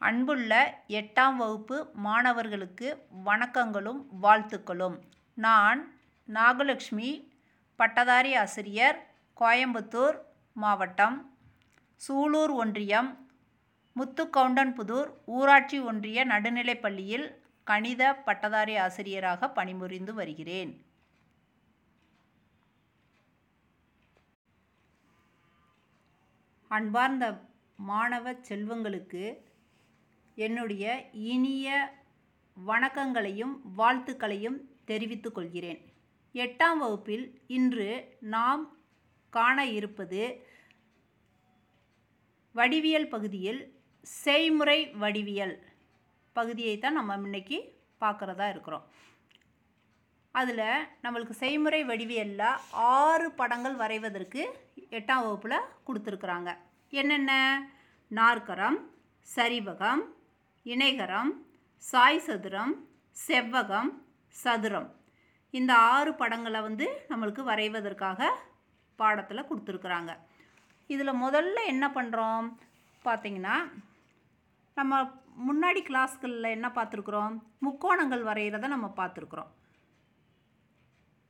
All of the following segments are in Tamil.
அன்புள்ள எட்டாம் வகுப்பு மாணவர்களுக்கு வணக்கங்களும் வாழ்த்துக்களும். நான் நாகலட்சுமி பட்டதாரி ஆசிரியர் கோயம்புத்தூர் மாவட்டம் சூலூர் ஒன்றியம் முத்துக்கவுண்டன்புதூர் ஊராட்சி ஒன்றிய நடுநிலைப்பள்ளியில் கணித பட்டதாரி ஆசிரியராக பணிபுரிந்து வருகிறேன். அன்பார்ந்த மாணவ செல்வங்களுக்கு என்னுடைய இனிய வணக்கங்களையும் வாழ்த்துக்களையும் தெரிவித்துக் கொள்கிறேன். எட்டாம் வகுப்பில் இன்று நாம் காண இருப்பது வடிவியல் பகுதியில் செய்முறை வடிவியல் பகுதியை தான் நம்ம இன்னைக்கு பார்க்குறதா இருக்கிறோம். அதில் நம்மளுக்கு செய்முறை வடிவியலில் ஆறு படங்கள் வரைவதற்கு எட்டாம் வகுப்பில் கொடுத்துருக்குறாங்க. என்னென்ன? நாற்கரம் சரிவகம் இணைகரம் சாய் சதுரம் செவ்வகம் சதுரம். இந்த ஆறு படங்களை வந்து நம்மளுக்கு வரைவதற்காக பாடத்தில் கொடுத்துருக்குறாங்க. இதில் முதல்ல என்ன பண்ணுறோம் பார்த்திங்கன்னா நம்ம முன்னாடி கிளாஸ்களில் என்ன பார்த்துருக்குறோம் முக்கோணங்கள் வரைகிறத நம்ம பார்த்துருக்குறோம்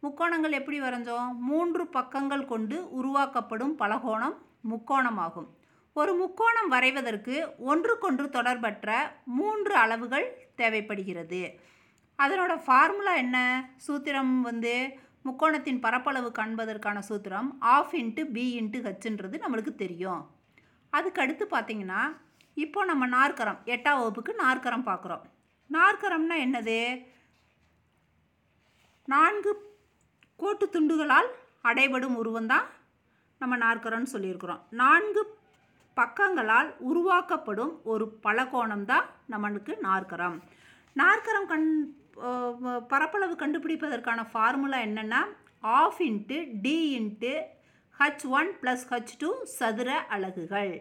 முக்கோணங்கள் எப்படி வரைஞ்சோம்? மூன்று பக்கங்கள் கொண்டு உருவாக்கப்படும் பலகோணம் முக்கோணமாகும். ஒரு முக்கோணம் வரைவதற்கு ஒன்றுக்கொன்று தொடர்பற்ற மூன்று அளவுகள் தேவைப்படுகிறது. அதனோட ஃபார்முலா என்ன? சூத்திரம் வந்து முக்கோணத்தின் பரப்பளவு காண்பதற்கான சூத்திரம் ஆஃப் இன்ட்டு பி இன்ட்டு ஹெச்ன்றது நம்மளுக்கு தெரியும். அதுக்கு அடுத்து பார்த்திங்கன்னா இப்போ நம்ம நாற்கரம் எட்டாம் வகுப்புக்கு நாற்கரம் பார்க்குறோம் நாற்கரம்னா என்னது? நான்கு கோட்டு துண்டுகளால் அடைபடும் உருவம் தான் நம்ம நாற்கரம்னு சொல்லியிருக்கிறோம். நான்கு பக்கங்களால் உருவாக்கப்படும் ஒரு பலகோணம் தான் நம்மளுக்கு நாற்கரம். நாற்கரம் கண் பரப்பளவு கண்டுபிடிப்பதற்கான ஃபார்முலா என்னென்னா half into d into h one plus h two சதுர அலகுகள்.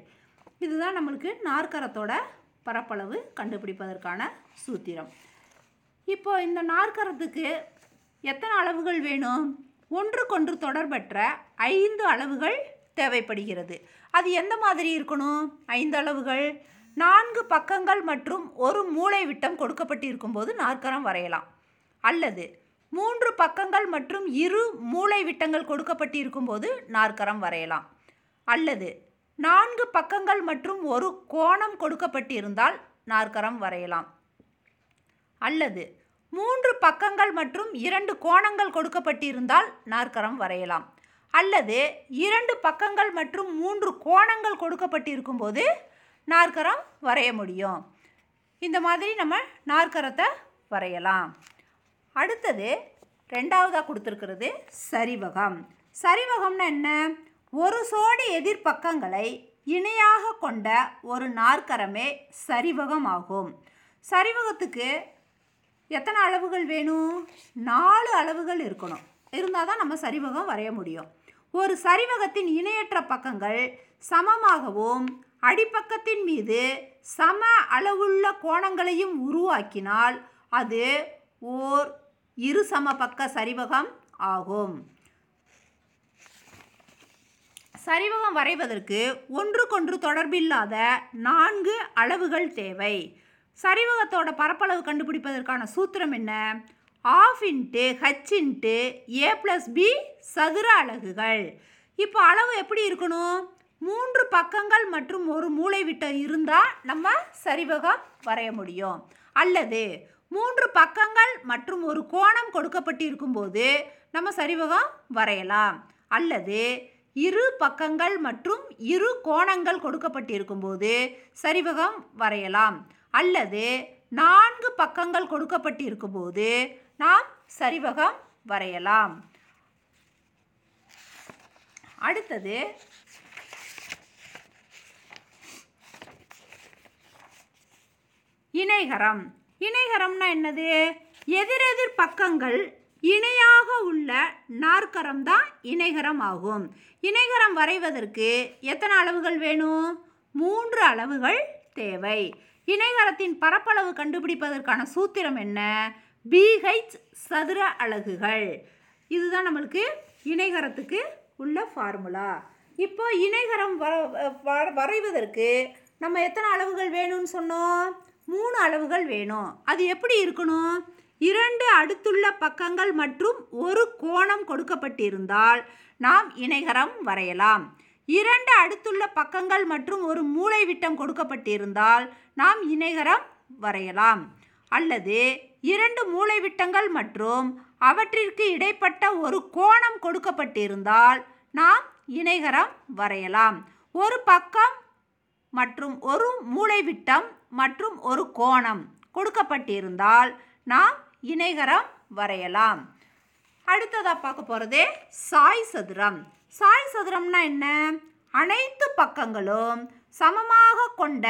இதுதான் நம்மளுக்கு நாற்கரத்தோட பரப்பளவு கண்டுபிடிப்பதற்கான சூத்திரம். இப்போ இந்த நாற்கரத்துக்கு எத்தனை அளவுகள் வேணும்? ஒன்றுக்கொன்று தொடர்பற்ற ஐந்து அளவுகள் தேவைப்படுகிறது. அது எந்த மாதிரி இருக்கணும்? ஐந்து அளவுகள் நான்கு பக்கங்கள் மற்றும் ஒரு மூளை விட்டம் கொடுக்கப்பட்டு இருக்கும்போது நாற்கரம் வரையலாம். அல்லது மூன்று பக்கங்கள் மற்றும் இரு மூளை விட்டங்கள் கொடுக்கப்பட்டு இருக்கும்போது நாற்கரம் வரையலாம். அல்லது நான்கு பக்கங்கள் மற்றும் ஒரு கோணம் கொடுக்கப்பட்டிருந்தால் நாற்கரம் வரையலாம். அல்லது மூன்று பக்கங்கள் மற்றும் இரண்டு கோணங்கள் கொடுக்கப்பட்டிருந்தால் நாற்கரம் வரையலாம். அல்லது இரண்டு பக்கங்கள் மற்றும் மூன்று கோணங்கள் கொடுக்கப்பட்டிருக்கும் போது நாற்கரம் வரைய முடியும். இந்த மாதிரி நம்ம நாற்கரத்தை வரையலாம். அடுத்தது ரெண்டாவதாக கொடுத்துருக்கிறது சரிவகம். சரிவகம்னா என்ன? ஒரு சோடி எதிர்பக்கங்களை இணையாக கொண்ட ஒரு நாற்கரமே சரிவகம் ஆகும். சரிவகத்துக்கு எத்தனை அளவுகள் வேணும்? நாலு அளவுகள் இருக்கணும். இருந்தால் தான் நம்ம சரிவகம் வரைய முடியும். ஒரு சரிவகத்தின் இணையற்ற பக்கங்கள் சமமாகவும் அடிப்பக்கத்தின் மீது சம அளவுள்ள கோணங்களையும் உருவாக்கினால் அது ஓர் இரு சமபக்க சரிவகம் ஆகும். சரிவகம் வரைவதற்கு ஒன்றுக்கொன்று தொடர்பில்லாத நான்கு அளவுகள் தேவை. சரிவகத்தோட பரப்பளவு கண்டுபிடிப்பதற்கான சூத்திரம் என்ன? Half into h into a plus b சதுர அலகுகள். இப்போ அளவு எப்படி இருக்கணும்? மூன்று பக்கங்கள் மற்றும் ஒரு மூளை விட்டம் இருந்தால் நம்ம சரிவகம் வரைய முடியும். அல்லது மூன்று பக்கங்கள் மற்றும் ஒரு கோணம் கொடுக்கப்பட்டு இருக்கும்போது நம்ம சரிவகம் வரையலாம். அல்லது இரு பக்கங்கள் மற்றும் இரு கோணங்கள் கொடுக்கப்பட்டிருக்கும்போது சரிவகம் வரையலாம். அல்லது நான்கு பக்கங்கள் கொடுக்கப்பட்டிருக்கும்போது நாம் சரிவகம் வரையலாம். அடுத்தது இணைகரம். இணைகரம்னா என்னது? எதிரெதிர் பக்கங்கள் இணையாக உள்ள நாற்கரம் தான் இணைகரம் ஆகும். இணைகரம் வரைவதற்கு எத்தனை அளவுகள் வேணும்? மூன்று அளவுகள் தேவை. இணைகரத்தின் பரப்பளவு கண்டுபிடிப்பதற்கான சூத்திரம் என்ன? பிஹெச் சதுர அலகுகள். இதுதான் நம்மளுக்கு இணைகரத்துக்கு உள்ள ஃபார்முலா இப்போ இணைகரம் வர வரைவதற்கு நம்ம எத்தனை அளவுகள் வேணும்னு சொன்னோம்? மூணு அளவுகள் வேணும். அது எப்படி இருக்கணும்? இரண்டு அடுத்துள்ள பக்கங்கள் மற்றும் ஒரு கோணம் கொடுக்கப்பட்டிருந்தால் நாம் இணைகரம் வரையலாம். இரண்டு அடுத்துள்ள பக்கங்கள் மற்றும் ஒரு மூளை விட்டம் கொடுக்கப்பட்டிருந்தால் நாம் இணைகரம் வரையலாம். அல்லது இரண்டு மூளைவிட்டங்கள் மற்றும் அவற்றிற்கு இடைப்பட்ட ஒரு கோணம் கொடுக்கப்பட்டிருந்தால் நாம் இணைகரம் வரையலாம். ஒரு பக்கம் மற்றும் ஒரு மூளைவிட்டம் மற்றும் ஒரு கோணம் கொடுக்கப்பட்டிருந்தால் நாம் இணைகரம் வரையலாம். அடுத்ததாக பார்க்க போகிறதே சாய் சதுரம். சாய் சதுரம்னா என்ன? அனைத்து பக்கங்களும் சமமாக கொண்ட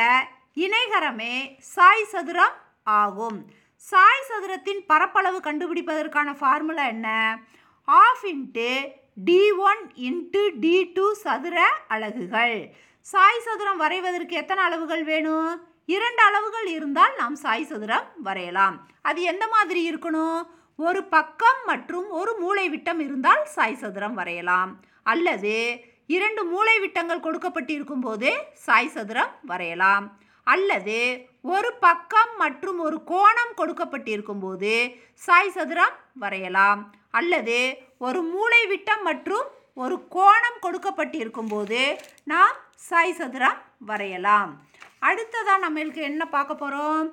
இணைகரமே சாய் சதுரம் ஆகும். சாய் சதுரத்தின் பரப்பளவு கண்டுபிடிப்பதற்கான ஃபார்முலா என்ன? Half into d one into d two சதுர அலகுகள். சாய் சதுரம் வரைவதற்கு எத்தனை அளவுகள் வேணும்? இரண்டு அளவுகள் இருந்தால் நாம் சாய் சதுரம் வரையலாம். அது எந்த மாதிரி இருக்கணும்? ஒரு பக்கம் மற்றும் ஒரு மூளை விட்டம் இருந்தால் சாய் சதுரம் வரையலாம். அல்லது இரண்டு மூளை விட்டங்கள் கொடுக்கப்பட்டிருக்கும் போது சாய் சதுரம் வரையலாம். அல்லது ஒரு பக்கம் மற்றும் ஒரு கோணம் கொடுக்கப்பட்டிருக்கும் போது சாய் சதுரம் வரையலாம். அல்லது ஒரு மூளை விட்டம் மற்றும் ஒரு கோணம் கொடுக்கப்பட்டிருக்கும் போது நாம் சாய் சதுரம் வரையலாம். அடுத்ததாக நம்மளுக்கு என்ன பார்க்க போகிறோம்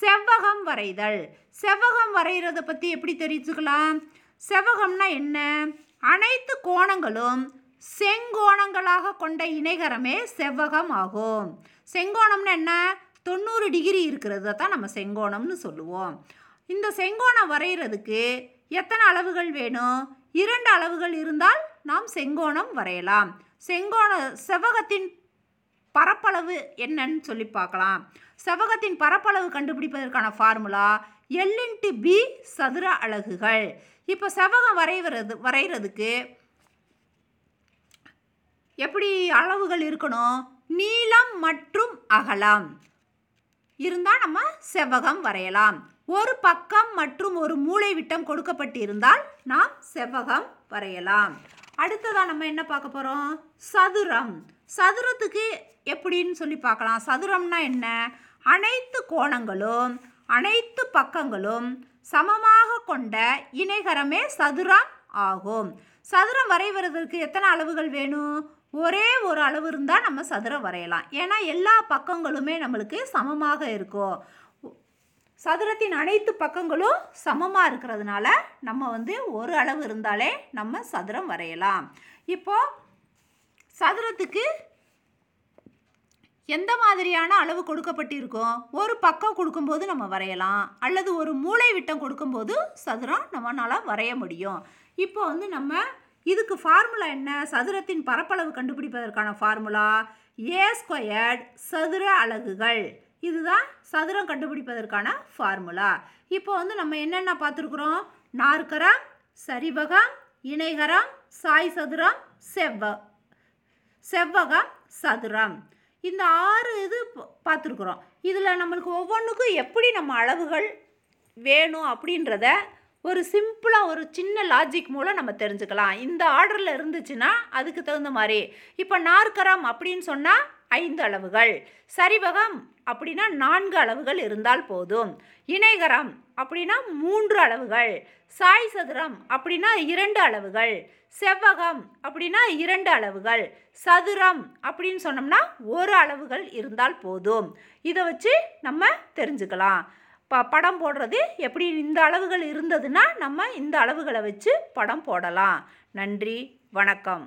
செவ்வகம் வரைதல். செவ்வகம் வரைகிறத பற்றி எப்படி தெரிஞ்சுக்கலாம்? செவ்வகம்னா என்ன? அனைத்து கோணங்களும் செங்கோணங்களாக கொண்ட இணைகரமே செவ்வகம் ஆகும். செங்கோணம்னு என்ன? தொண்ணூறு டிகிரி இருக்கிறது தான் நம்ம செங்கோணம்னு சொல்லுவோம். இந்த செங்கோணம் வரைகிறதுக்கு எத்தனை அளவுகள் வேணும்? இரண்டு அளவுகள் இருந்தால் நாம் செங்கோணம் வரையலாம். செங்கோண செவ்வகத்தின் பரப்பளவு என்னன்னு சொல்லி பார்க்கலாம். செவ்வகத்தின் பரப்பளவு கண்டுபிடிப்பதற்கான ஃபார்முலா எல் இன்ட்டு பி சதுர அலகுகள். இப்போ செவ்வகம் வரைகிறது வரைகிறதுக்கு எப்படி அளவுகள் இருக்கணும்? நீளம் மற்றும் அகலம். இருந்தால் நம்ம செவ்வகம் வரையலாம். ஒரு பக்கம் மற்றும் ஒரு மூளை விட்டம் கொடுக்கப்பட்டிருந்தால் நாம் செவ்வகம் வரையலாம். அடுத்ததாக நம்ம என்ன பார்க்க போகிறோம் சதுரம். சதுரத்துக்கு எப்படின்னு சொல்லி பார்க்கலாம். சதுரம்னா என்ன? அனைத்து கோணங்களும் அனைத்து பக்கங்களும் சமமாக கொண்ட இணைகரமே சதுரம் ஆகும். சதுரம் வரைவதற்கு எத்தனை அளவுகள் வேணும்? ஒரே ஒரு அளவு இருந்தால் நம்ம சதுரம் வரையலாம். ஏன்னா எல்லா பக்கங்களுமே நம்மளுக்கு சமமாக இருக்கும். சதுரத்தின் அனைத்து பக்கங்களும் சமமாக இருக்கிறதுனால நம்ம வந்து ஒரு அளவு இருந்தாலே நம்ம சதுரம் வரையலாம். இப்போது சதுரத்துக்கு எந்த மாதிரியான அளவு கொடுக்கப்பட்டிருக்கும் ஒரு பக்கம் கொடுக்கும்போது நம்ம வரையலாம். அல்லது ஒரு மூளை விட்டம் கொடுக்கும்போது சதுரம் நம்மளால் வரைய முடியும். இப்போ வந்து நம்ம இதுக்கு ஃபார்முலா என்ன? சதுரத்தின் பரப்பளவு கண்டுபிடிப்பதற்கான ஃபார்முலா ஏ ஸ்கொயர்ட் சதுர அலகுகள். இதுதான் சதுரம் கண்டுபிடிப்பதற்கான ஃபார்முலா இப்போ வந்து நம்ம என்னென்ன பார்த்துருக்குறோம்? நாற்கரம் சரிவகம் இணைகரம் சாய் சதுரம் செவ்வ செவ்வகம் சதுரம். இந்த ஆறு இது பார்த்துருக்குறோம். இதில் நம்மளுக்கு ஒவ்வொன்றுக்கும் எப்படி நம்ம அளவுகள் வேணும் அப்படின்றத ஒரு சிம்பிளாக ஒரு சின்ன லாஜிக் மூலம் நம்ம தெரிஞ்சுக்கலாம். இந்த ஆர்டரில் இருந்துச்சுன்னா அதுக்கு தகுந்த மாதிரி. இப்போ நாற்கரம் அப்படின்னு சொன்னால் ஐந்து அளவுகள். சரிவகம் அப்படின்னா நான்கு அளவுகள் இருந்தால் போதும். இணைகரம் அப்படின்னா மூன்று அளவுகள். சாய் சதுரம் அப்படின்னா இரண்டு அளவுகள். செவ்வகம் அப்படின்னா இரண்டு அளவுகள். சதுரம் அப்படின்னு சொன்னோம்னா ஒரு அளவுகள் இருந்தால் போதும். இதை வச்சு நம்ம தெரிஞ்சுக்கலாம். ப படம் போடுறது எப்படி இந்த அளவுகள் இருந்ததுன்னா நம்ம இந்த அளவுகளை வச்சு படம் போடலாம். நன்றி வணக்கம்.